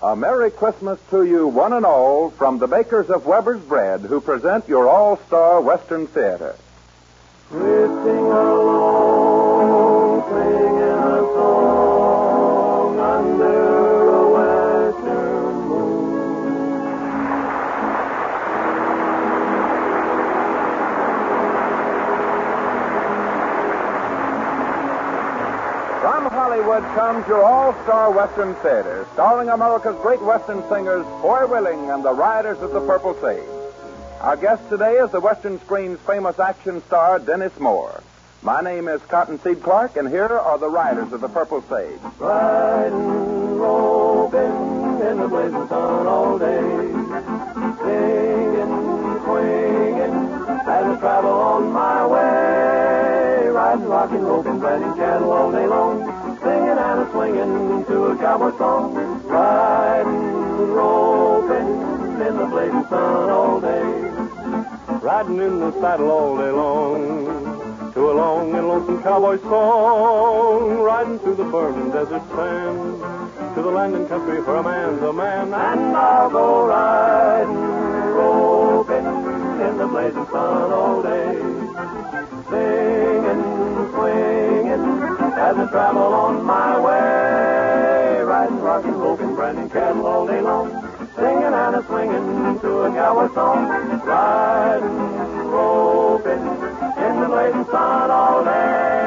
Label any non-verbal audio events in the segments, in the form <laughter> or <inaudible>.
A Merry Christmas to you, one and all, from the bakers of Weber's Bread, who present your all star Western Theater. Hollywood comes your all star Western Theater, starring America's great Western singers, Foy Willing and the Riders of the Purple Sage. Our guest today is the Western screen's famous action star, Dennis Moore. My name is Cottonseed Clark, and here are the Riders of the Purple Sage. Riding, roping in the blazing sun all day. Singing, swinging, as I travel on my way. Riding, rocking, roping, riding cattle all day long. Swinging to a cowboy song. Riding, roping in the blazing sun all day. Riding in the saddle all day long to a long and lonesome cowboy song. Riding through the burning desert sand to the land and country where a man's a man. And I'll go riding, roping in the blazing sun all day. Singing, swinging as I travel on my way. Riding, rocking, roping, branding cattle all day long. Singing and a swinging to a cowboy song. Riding, roping in the blazing sun all day.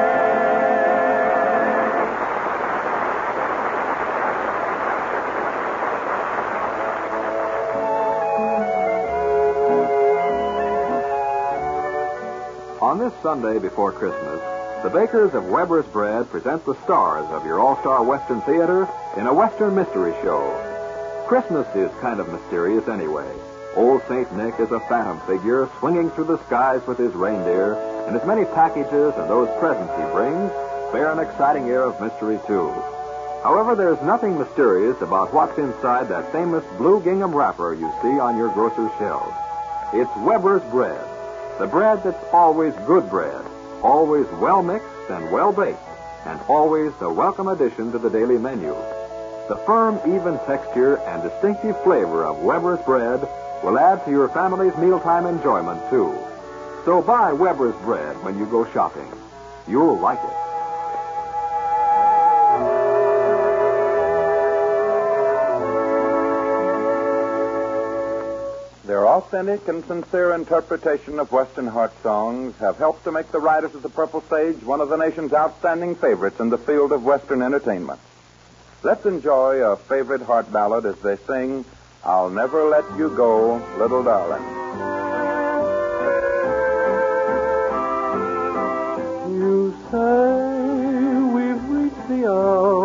On this Sunday before Christmas, the bakers of Weber's Bread present the stars of your all-star Western theater in a Western mystery show. Christmas is kind of mysterious anyway. Old St. Nick is a phantom figure swinging through the skies with his reindeer, and his many packages and those presents he brings bear an exciting air of mystery too. However, there's nothing mysterious about what's inside that famous blue gingham wrapper you see on your grocer's shelves. It's Weber's Bread. The bread that's always good bread, always well mixed and well baked, and always a welcome addition to the daily menu. The firm, even texture and distinctive flavor of Weber's bread will add to your family's mealtime enjoyment, too. So buy Weber's bread when you go shopping. You'll like it. Their authentic and sincere interpretation of Western heart songs have helped to make the Riders of the Purple Sage one of the nation's outstanding favorites in the field of Western entertainment. Let's enjoy a favorite heart ballad as they sing, I'll Never Let You Go, Little Darling. You say we've reached the hour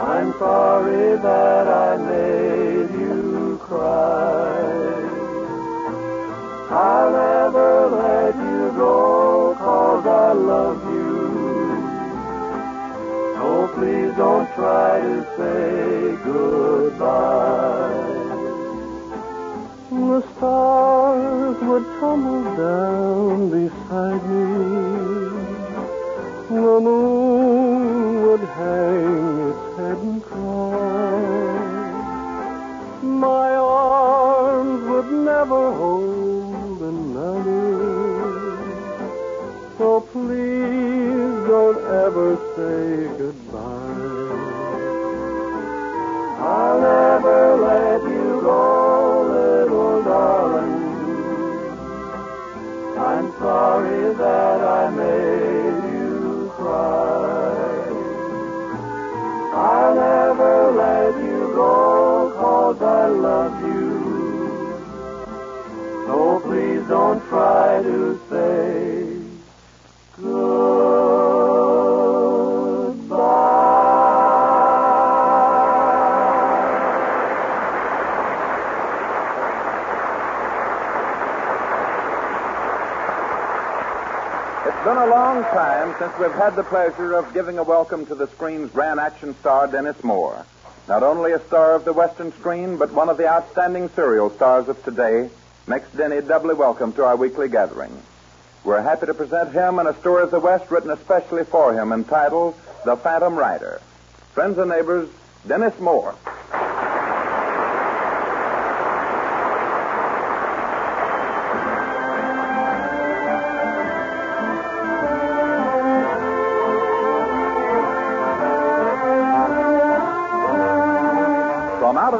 I'm sorry that I made you cry. I'll never let you go, cause I love you. So please don't try to say goodbye. The stars would tumble down beside me. The moon would hang My arms would never hold another. So please don't ever say goodbye. I'll never let you go, little darling. I'm sorry that I been a long time since we've had the pleasure of giving a welcome to the screen's grand action star, Dennis Moore. Not only a star of the Western screen, but one of the outstanding serial stars of today makes Denny doubly welcome to our weekly gathering. We're happy to present him and a story of the West written especially for him entitled The Phantom Rider. Friends and neighbors, Dennis Moore.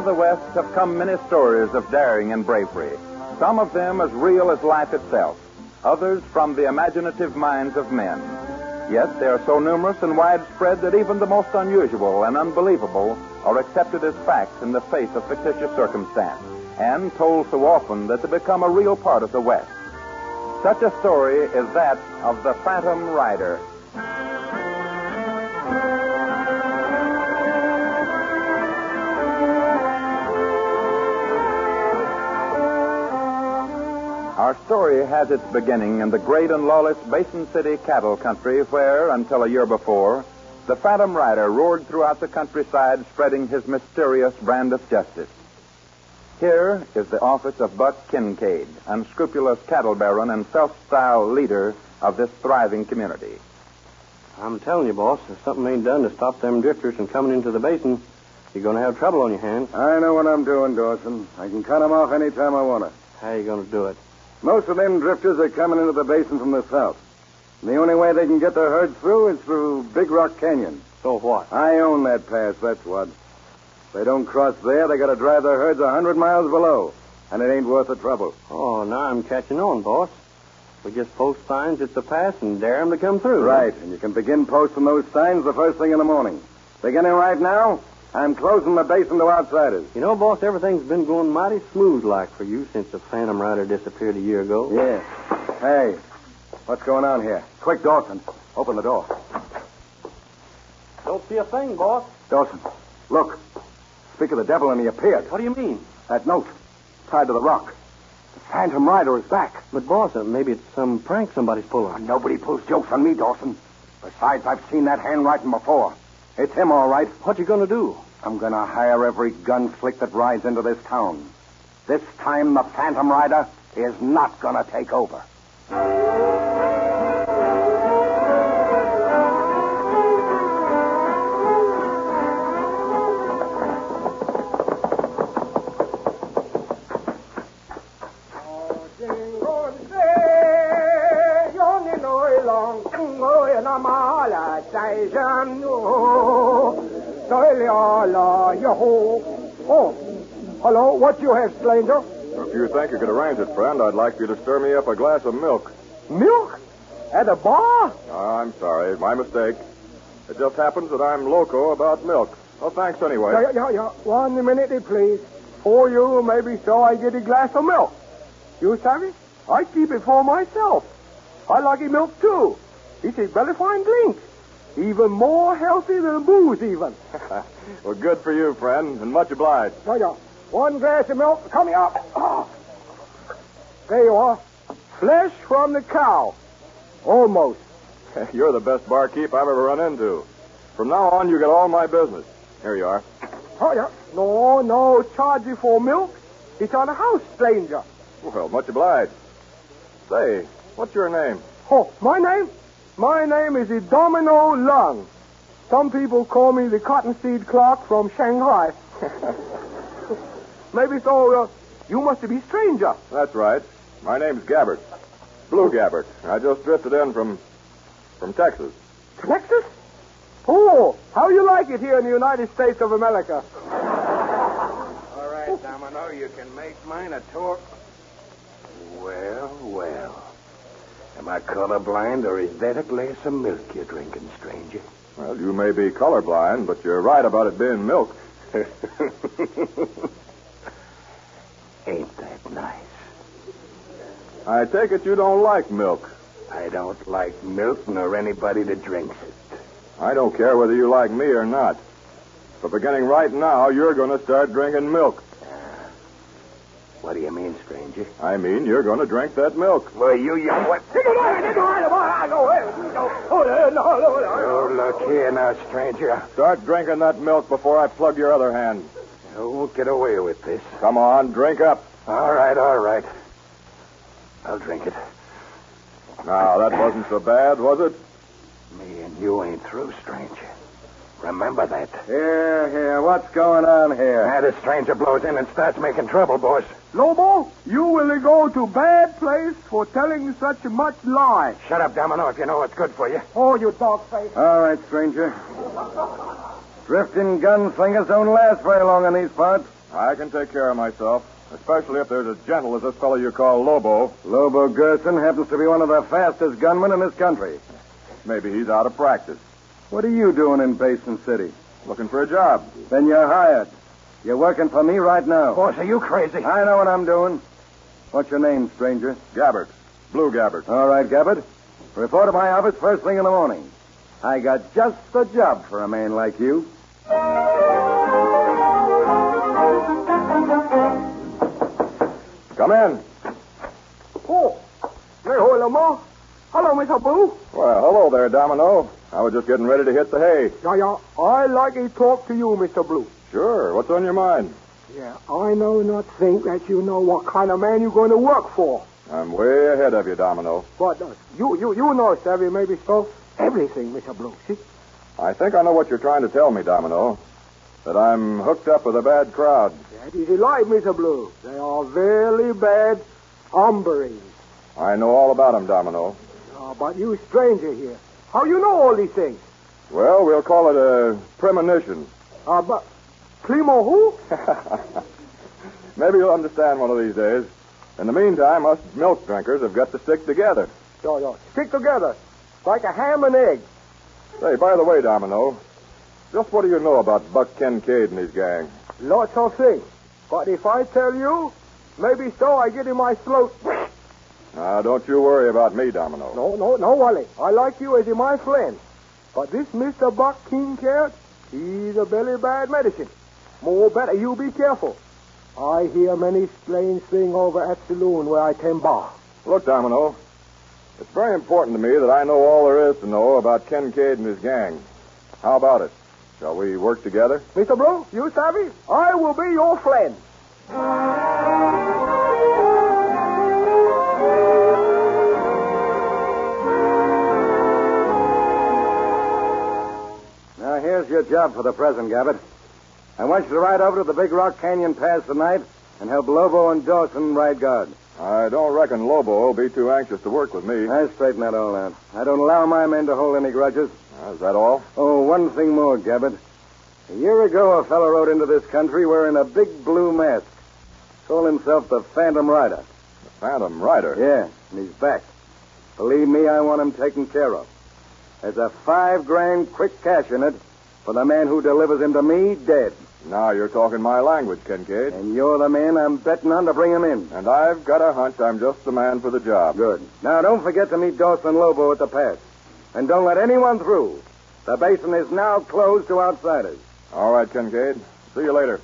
Of the West have come many stories of daring and bravery, some of them as real as life itself, others from the imaginative minds of men. Yet they are so numerous and widespread that even the most unusual and unbelievable are accepted as facts in the face of fictitious circumstance, and told so often that they become a real part of the West. Such a story is that of the Phantom Rider. Our story has its beginning in the great and lawless Basin City cattle country where, until a year before, the Phantom Rider roared throughout the countryside spreading his mysterious brand of justice. Here is the office of Buck Kincaid, unscrupulous cattle baron and self-styled leader of this thriving community. I'm telling you, boss, if something ain't done to stop them drifters from coming into the basin, you're going to have trouble on your hands. I know what I'm doing, Dawson. I can cut 'em off any time I want to. How you going to do it? Most of them drifters are coming into the basin from the south. And the only way they can get their herds through is through Big Rock Canyon. So what? I own that pass, that's what. If they don't cross there, they got to drive their herds a hundred miles below. And it ain't worth the trouble. Oh, now I'm catching on, boss. We just post signs at the pass and dare 'em to come through. Right, and you can begin posting those signs the first thing in the morning. Beginning right now, I'm closing the basin to outsiders. You know, boss, everything's been going mighty smooth like for you since the Phantom Rider disappeared a year ago. Yeah. Hey, what's going on here? Quick, Dawson. Open the door. Don't see a thing, boss. Dawson, look. Speak of the devil, and he appeared. What do you mean? That note, tied to the rock. The Phantom Rider is back. But, boss, uh, maybe it's some prank somebody's pulling. Nobody pulls jokes on me, Dawson. Besides, I've seen that handwriting before. It's him, all right. What you going to do? I'm going to hire every gun slick that rides into this town. This time, the Phantom Rider is not going to take over. What you have, stranger? If you think you could arrange it, friend, I'd like you to stir me up a glass of milk. Milk? At a bar? Oh, I'm sorry. My mistake. It just happens that I'm loco about milk. Well, thanks anyway. Yeah, yeah, yeah. One minute, please. For you, maybe so I get a glass of milk. You savvy? I keep it for myself. I like it milk, too. It's a very fine drink. Even more healthy than booze, even. <laughs> well, good for you, friend, and much obliged. Yeah, yeah. One glass of milk coming up. Oh. <gasps> There you are. Flesh from the cow. Almost. <laughs> You're the best barkeep I've ever run into. From now on, you get all my business. Here you are. Oh, yeah. No, no charge you for milk. It's on the house, stranger. Well, much obliged. Say, what's your name? Oh, my name? My name is Domino Lung. Some people call me the cottonseed clerk from Shanghai. <laughs> Maybe so. Uh, you must be stranger. That's right. My name's Gabbard. Blue Gabbard. I just drifted in from from Texas. Texas? Oh, how you like it here in the United States of America? All right, Domino, you can make mine a talk. Well, well. Am I colorblind, or is that a glass of milk you're drinking, stranger? Well, you may be colorblind, but you're right about it being milk. <laughs> Ain't that nice? I take it you don't like milk. I don't like milk nor anybody that drinks it. I don't care whether you like me or not. But beginning right now, you're going to start drinking milk. Uh, what do you mean, stranger? I mean, you're going to drink that milk. Well, you young what? Oh, look here now, stranger. Start drinking that milk before I plug your other hand. I won't get away with this. Come on, drink up. All right, all right. I'll drink it. Now, that wasn't so bad, was it? Me and you ain't through, stranger. Remember that. Here, here. What's going on here? Now, the stranger blows in and starts making trouble, boss. Lobo, you will go to bad place for telling such much lie. Shut up, Domino, if you know what's good for you. Oh, you dog face. All right, stranger. Drifting gunslingers don't last very long in these parts. I can take care of myself, especially if there's as gentle as this fellow you call Lobo. Lobo Gerson happens to be one of the fastest gunmen in this country. Maybe he's out of practice. What are you doing in Basin City? Looking for a job. Then you're hired. You're working for me right now. Boss, are you crazy? I know what I'm doing. What's your name, stranger? Gabbard. Blue Gabbard. All right, Gabbard. Report to my office first thing in the morning. I got just the job for a man like you. Come in. Oh, hey, hold Lamar. Hello, Mr. Blue. Well, hello there, Domino. I was just getting ready to hit the hay. Yeah, yeah. I like to talk to you, Mr. Blue. Sure. What's on your mind? Yeah, I know not think that you know what kind of man you're going to work for. I'm way ahead of you, Domino. But uh, you, you, you know, Savvy, maybe so. Everything, Mr. Blue. See? I think I know what you're trying to tell me, Domino. That I'm hooked up with a bad crowd. That is right, Mr. Blue. They are very bad hombres. I know all about 'em, Domino. Uh, but you stranger here. How you know all these things? Well, we'll call it a premonition. Uh, but Climo who? <laughs> Maybe you'll understand one of these days. In the meantime, us milk drinkers have got to stick together. Yeah, yeah. Stick together. Like a ham and egg. Say, by the way, Domino, just what do you know about Buck Kincaid and his gang? Lots of things. But if I tell you, maybe so I get in my throat. Now, don't you worry about me, Domino. No, no, no, Wally. I like you as my friend. But this Mr. Buck Kincaid, he's a very bad medicine. More better you be careful. I hear many strange things over at saloon where I tend bar. Look, Domino, it's very important to me that I know all there is to know about Kincaid and his gang. How about it? Shall we work together? Mr. Blue, you savvy? I will be your friend. Now, here's your job for the present, Gabbard. I want you to ride over to the Big Rock Canyon Pass tonight and help Lobo and Dawson ride guard. I don't reckon Lobo will be too anxious to work with me. I straighten that all out. I don't allow my men to hold any grudges. Uh, is that all? Oh, one thing more, Gabbard. A year ago, a fellow rode into this country wearing a big blue mask. Called himself the Phantom Rider. The Phantom Rider? Yeah, and he's back. Believe me, I want him taken care of. There's a five grand quick cash in it for the man who delivers him to me dead. Now you're talking my language, Kincaid. And you're the man I'm betting on to bring him in. And I've got a hunch I'm just the man for the job. Good. Now, don't forget to meet Dawson Lobo at the pass. And don't let anyone through. The basin is now closed to outsiders. All right, Kincaid. See you later.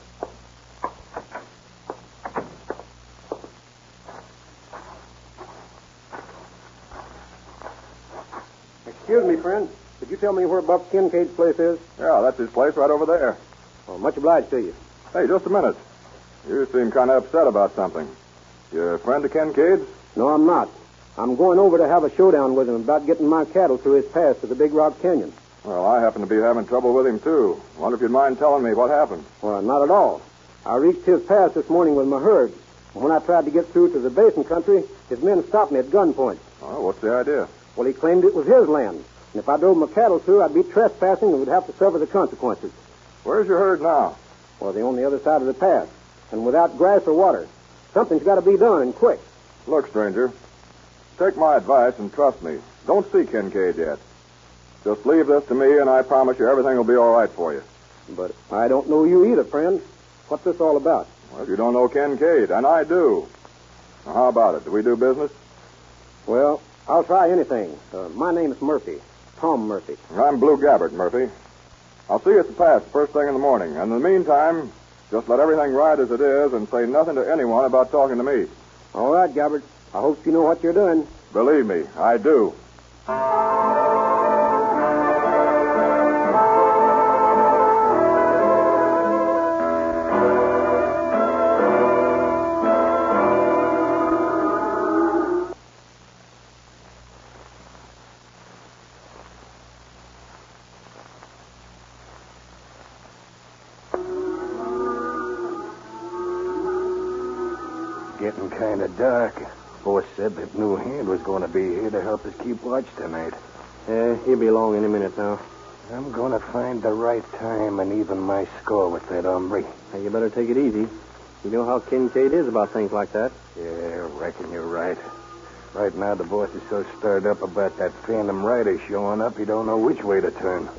Excuse me, friend. Could you tell me where Buck Kincaid's place is? Yeah, that's his place right over there. Well, much obliged to you. Hey, just a minute. You seem kind of upset about something. You're a friend of Kincaid's? No, I'm not. I'm going over to have a showdown with him about getting my cattle through his pass to the Big Rock Canyon. Well, I happen to be having trouble with him, too. Wonder if you'd mind telling me what happened. Well, not at all. I reached his pass this morning with my herd. And when I tried to get through to the basin country, his men stopped me at gunpoint. Oh, what's the idea? Well, he claimed it was his land. And if I drove my cattle through, I'd be trespassing and would have to suffer the consequences. Where's your herd now? Well, they're on the other side of the pass. And without grass or water. Something's got to be done, and quick. Look, stranger, take my advice and trust me. Don't see Kincaid yet. Just leave this to me, and I promise you everything will be all right for you. But I don't know you either, friend. What's this all about? Well, if you don't know Kincaid, and I do. Now, how about it? Do we do business? Well, I'll try anything. Uh, my name's Murphy. Tom Murphy. I'm Blue Gabbard, Murphy. I'll see you at the pass first thing in the morning. And in the meantime, Just let everything ride as it is and say nothing to anyone about talking to me. All right, Gabbard. I hope you know what you're doing. Believe me, I do. Help us keep watch tonight. Yeah, he'll be along any minute now. I'm going to find the right time and even my score with that hombre. Hey, you better take it easy. You know how Kincaid is about things like that. Yeah, reckon you're right. Right now, the boss is so stirred up about that Phantom Rider showing up, he don't know which way to turn.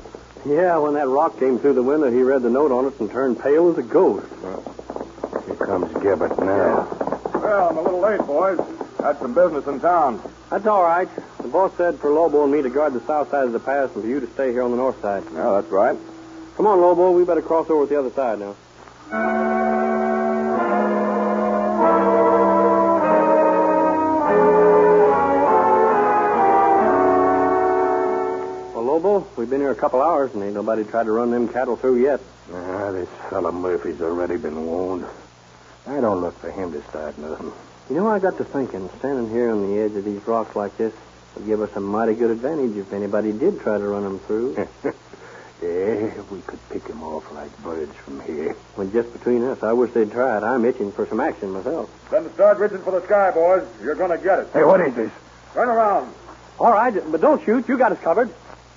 Yeah, when that rock came through the window, he read the note on it and turned pale as a ghost. Here comes Gabbard now. Well, I'm a little late, boys. Had some business in town. That's all right. The boss said for Lobo and me to guard the south side of the pass and for you to stay here on the north side. Yeah, that's right. Come on, Lobo. We better cross over to the other side now. Well, Lobo, we've been here a couple hours and ain't nobody tried to run them cattle through yet. Ah, this fella Murphy's already been warned. I don't look for him to start nothing. You know, I got to thinking, standing here on the edge of these rocks like this would give us a mighty good advantage if anybody did try to run them through. <laughs> yeah, we could pick him off like birds from here. well, just between us, I wish they'd try it. I'm itching for some action myself. Then start reaching for the sky, boys. You're going to get it. Hey, what is this? Turn around. All right, but don't shoot. You got us covered.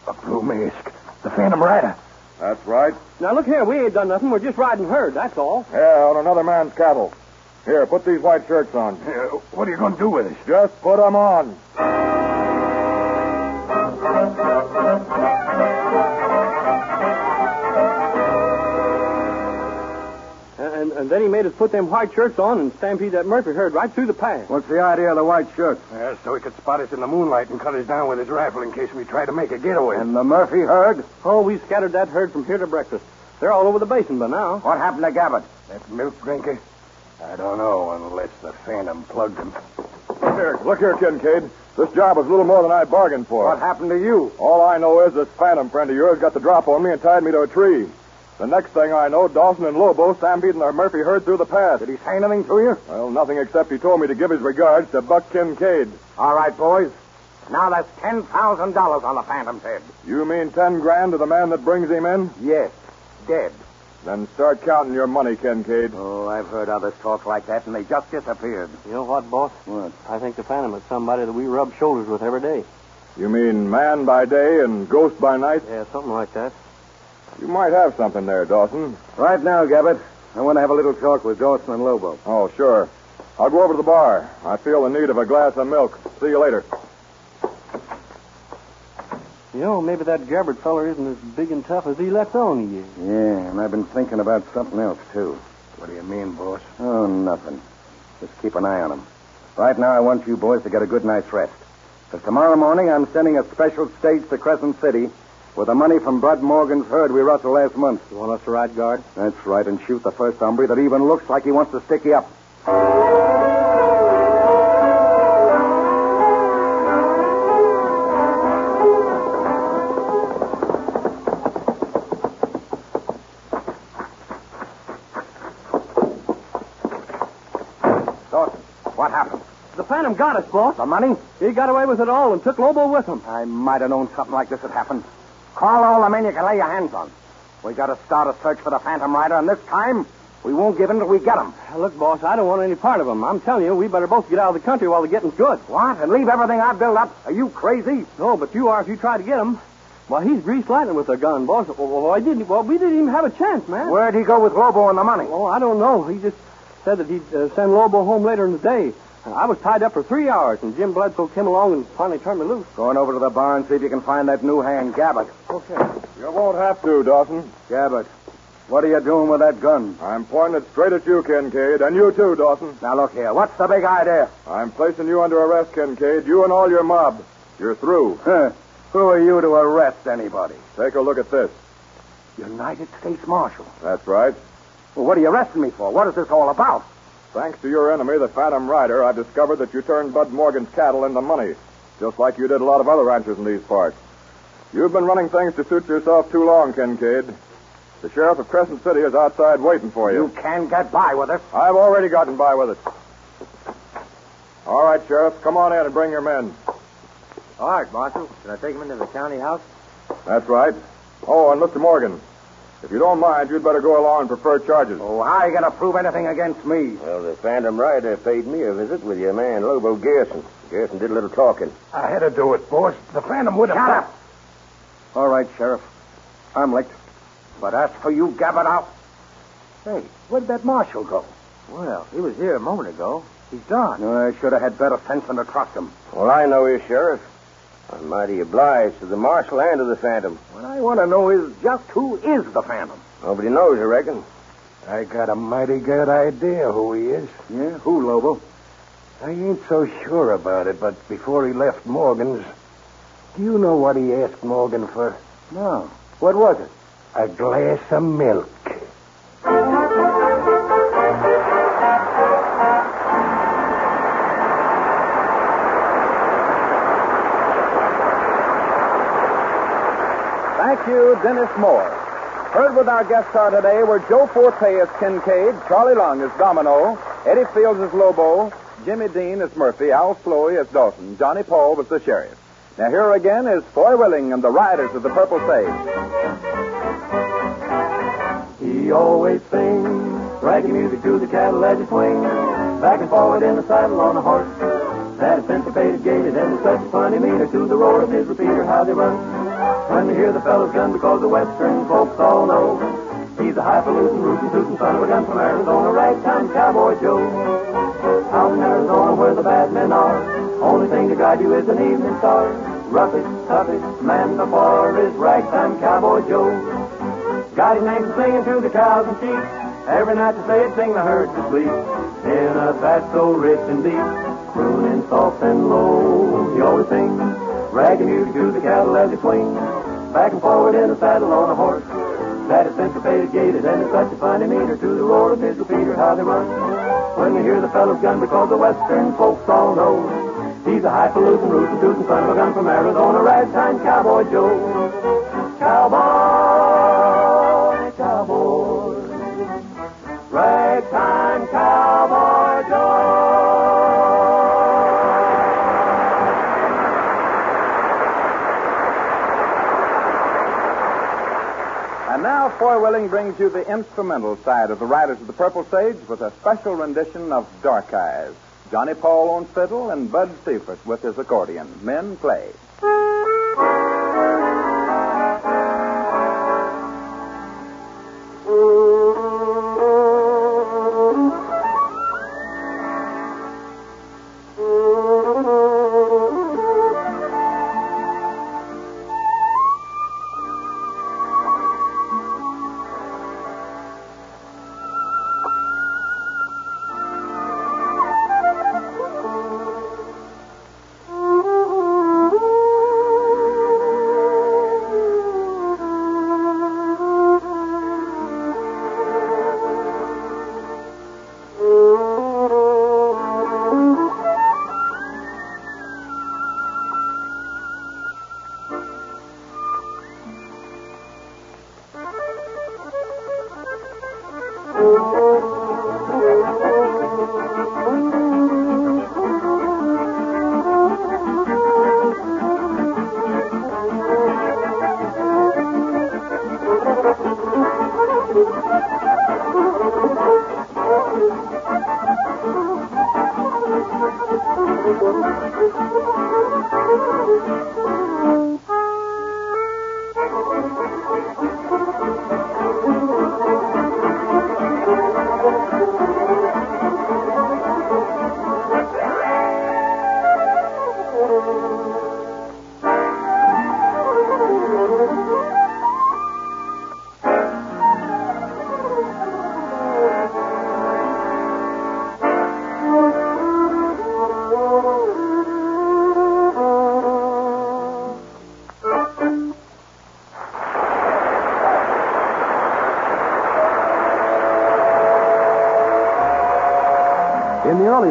A blue mask. The Phantom Rider. That's right. Now, look here. We ain't done nothing. We're just riding herd, that's all. Yeah, on another man's cattle. Here, put these white shirts on. Uh, what are you going to do with us? Just put 'em on. Uh, and, and then he made us put them white shirts on and stampede that Murphy herd right through the pass. What's the idea of the white shirts? Yeah, so he could spot us in the moonlight and cut us down with his rifle in case we try to make a getaway. And the Murphy herd? Oh, we scattered that herd from here to breakfast. They're all over the basin by now. What happened to Gabbard? That milk drinker? I don't know unless the Phantom plugged him. Look here, look here, Kincaid. This job was a little more than I bargained for. What happened to you? All I know is this phantom friend of yours got the drop on me and tied me to a tree. The next thing I know, Dawson and Lobo stampeding the Murphy herd through the pass. Did he say anything to you? Well, nothing except he told me to give his regards to Buck Kincaid. All right, boys. Now that's ten thousand dollars on the Phantom's head. You mean ten grand to the man that brings him in? Yes, dead. Then start counting your money, Kincaid. Oh, I've heard others talk like that, and they just disappeared. You know what, boss? What? I think the Phantom is somebody that we rub shoulders with every day. You mean man by day and ghost by night? Yeah, something like that. You might have something there, Dawson. Right now, Gabbard. I want to have a little talk with Dawson and Lobo. Oh, sure. I'll go over to the bar. I feel the need of a glass of milk. See you later. You know, maybe that Gabbard feller isn't as big and tough as he lets on he is. Yeah, and I've been thinking about something else, too. What do you mean, boss? Oh, nothing. Just keep an eye on him. Right now, I want you boys to get a good night's rest. Because tomorrow morning, I'm sending a special stage to Crescent City with the money from Bud Morgan's herd we rustled last month. You want us to ride guard? That's right, and shoot the first hombre that even looks like he wants to stick you up. Got us, boss. The money? He got away with it all and took Lobo with him. I might have known something like this would happen. Call all the men you can lay your hands on. We got to start a search for the Phantom Rider, and this time we won't give in till we get him. Look, boss, I don't want any part of him. I'm telling you, we better both get out of the country while the getting's good. What? And leave everything I built up? Are you crazy? No, but you are if you try to get him. Well, he's greased lightning with a gun, boss. Well, well, I didn't. Well, we didn't even have a chance, man. Where'd he go with Lobo and the money? Oh, I don't know. He just said that he'd uh, send Lobo home later in the day. I was tied up for three hours, and Jim Bledsoe came along and finally turned me loose. Going over to the bar and see if you can find that new hand, Gabbard. Okay. You won't have to, Dawson. Gabbard, what are you doing with that gun? I'm pointing it straight at you, Kincaid, and you too, Dawson. Now look here, what's the big idea? I'm placing you under arrest, Kincaid. You and all your mob. You're through. Huh. Who are you to arrest anybody? Take a look at this. United States Marshal. That's right. Well, what are you arresting me for? What is this all about? Thanks to your enemy, the Phantom Rider, I've discovered that you turned Bud Morgan's cattle into money, just like you did a lot of other ranchers in these parts. You've been running things to suit yourself too long, Kincaid. The sheriff of Crescent City is outside waiting for you. You can get by with it. I've already gotten by with it. All right, Sheriff, come on in and bring your men. All right, Marshal. Can I take them into the county house? That's right. Oh, and Mr. Morgan, if you don't mind, you'd better go along and prefer charges. Oh, how are you going to prove anything against me? Well, the Phantom Rider paid me a visit with your man, Lobo Garrison. Garrison did a little talking. I had to do it, boss. The Phantom would have... Shut up! All right, Sheriff. I'm licked. But as for you gabbing out... Hey, where'd that marshal go? Well, he was here a moment ago. He's gone. I should have had better sense than to trust him. Well, I know you, Sheriff. I'm mighty obliged to the marshal and to the Phantom. What I want to know is just who is the Phantom? Nobody knows, I reckon. I got a mighty good idea who he is. Yeah, who, Lobo? I ain't so sure about it, but before he left Morgan's, do you know what he asked Morgan for? No. What was it? A glass of milk. Thank you, Dennis Moore. Heard with our guest star today were Joe Forte as Kincaid, Charlie Long as Domino, Eddie Fields as Lobo, Jimmy Dean as Murphy, Al Sloey as Dawson, Johnny Paul was the sheriff. Now here again is Foy Willing and the Riders of the Purple Sage. He always sings raggy music to the cattle as he swings, back and forward in the saddle on a horse. That is syncopated, gaited, and such a funny meter to the roar of his repeater, how they run. When you hear the fellow's gun, because the western folks all know he's a highfalutin, rootin', tootin' son of a gun from Arizona, ragtime cowboy Joe. Out in Arizona where the bad men are, only thing to guide you is an evening star. Roughest, toughest man so far is ragtime cowboy Joe. Got his name singing to the cows and sheep. Every night to say it, sing the herd to sleep. In a fat so rich and deep, crooning soft and low. He always sings raggy music to the cattle as they swing. Back and forward in the saddle on a horse. That is syncopated, gated, and it's such a funny meter to the roar of his repeater, how they run. When we hear the fellow's gun, because the western folks all know he's a highfalutin, rootin', tootin' son of a gun from Arizona, ragtime cowboy Joe. Willing brings you the instrumental side of the Riders of the Purple Sage with a special rendition of Dark Eyes. Johnny Paul on fiddle and Bud Seifert with his accordion. Men play.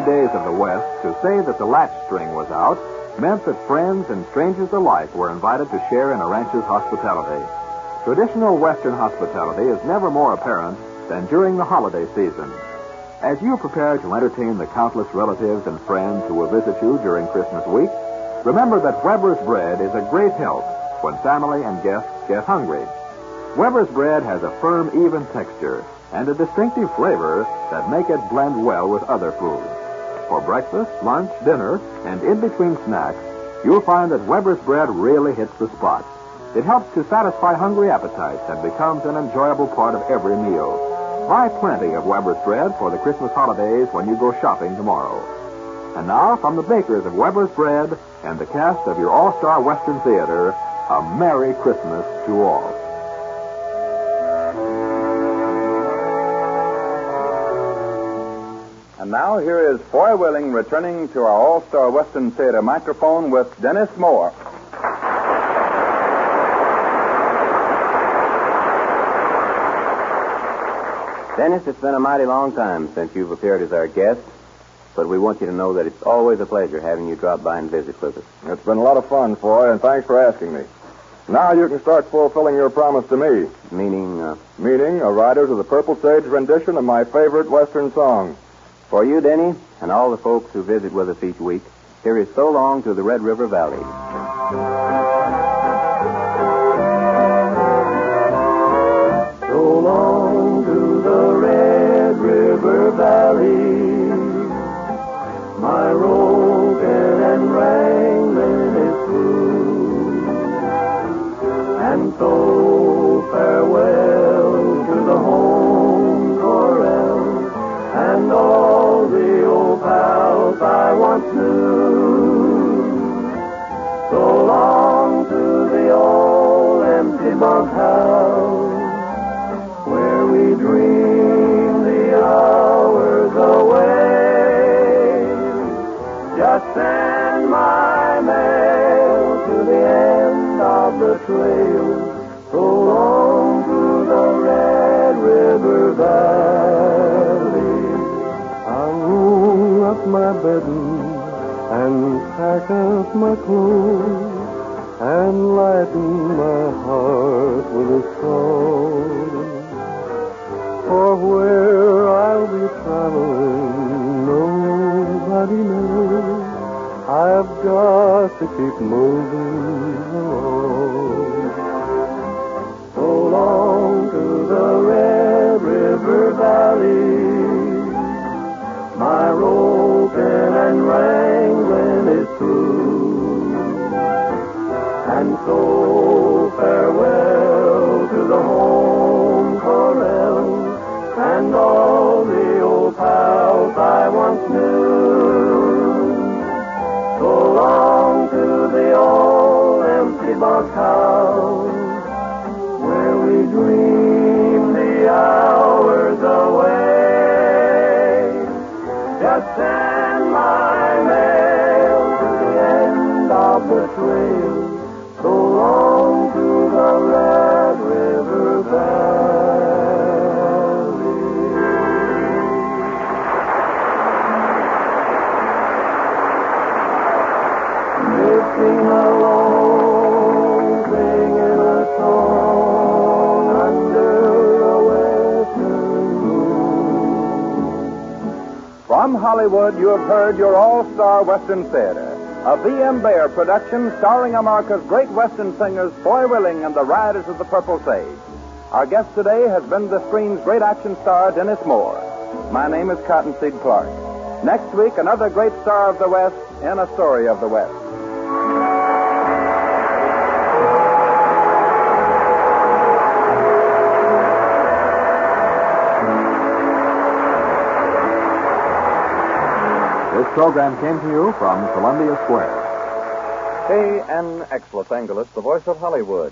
Days of the West, to say that the latch string was out meant that friends and strangers alike were invited to share in a rancher's hospitality. Traditional Western hospitality is never more apparent than during the holiday season. As you prepare to entertain the countless relatives and friends who will visit you during Christmas week, remember that Weber's bread is a great help when family and guests get hungry. Weber's bread has a firm, even texture and a distinctive flavor that make it blend well with other foods. For breakfast, lunch, dinner, and in between snacks, you'll find that Weber's bread really hits the spot. It helps to satisfy hungry appetites and becomes an enjoyable part of every meal. Buy plenty of Weber's bread for the Christmas holidays when you go shopping tomorrow. And now, from the bakers of Weber's Bread and the cast of your All-Star Western Theater, a Merry Christmas to all. And now here is Foy Willing returning to our All-Star Western Theater microphone with Dennis Moore. Dennis, it's been a mighty long time since you've appeared as our guest, but we want you to know that it's always a pleasure having you drop by and visit with us. It's been a lot of fun, Foy, and thanks for asking me. Now you can start fulfilling your promise to me. Meaning, uh, Meaning a rider to the Purple Sage rendition of my favorite Western song. For you, Denny, and all the folks who visit with us each week, here is So Long to the Red River Valley. So long to the Red River Valley. My roping and wrangling is through. And so pals I once knew. So long to the old empty bunkhouse where we dream the hours away. Just send my mail to the end of the trail. So long to the Red River Valley. I'll roll up my and pack up my clothes and lighten my heart with a song. For where I'll be traveling, nobody knows. I've got to keep moving along. So long to the Red River Valley. My rope and wrangling so farewell to the home corral and all the old pals I once knew. So long to the old empty bunkhouse Hollywood, you have heard your All-Star Western Theater, a V.M. Bayer production starring America's great Western singers Foy Willing and the Riders of the Purple Sage. Our guest today has been the screen's great action star, Dennis Moore. My name is Cottonseed Clark. Next week, another great star of the West in a story of the West. Program came to you from Columbia Square. KNX Los Angeles, the voice of Hollywood.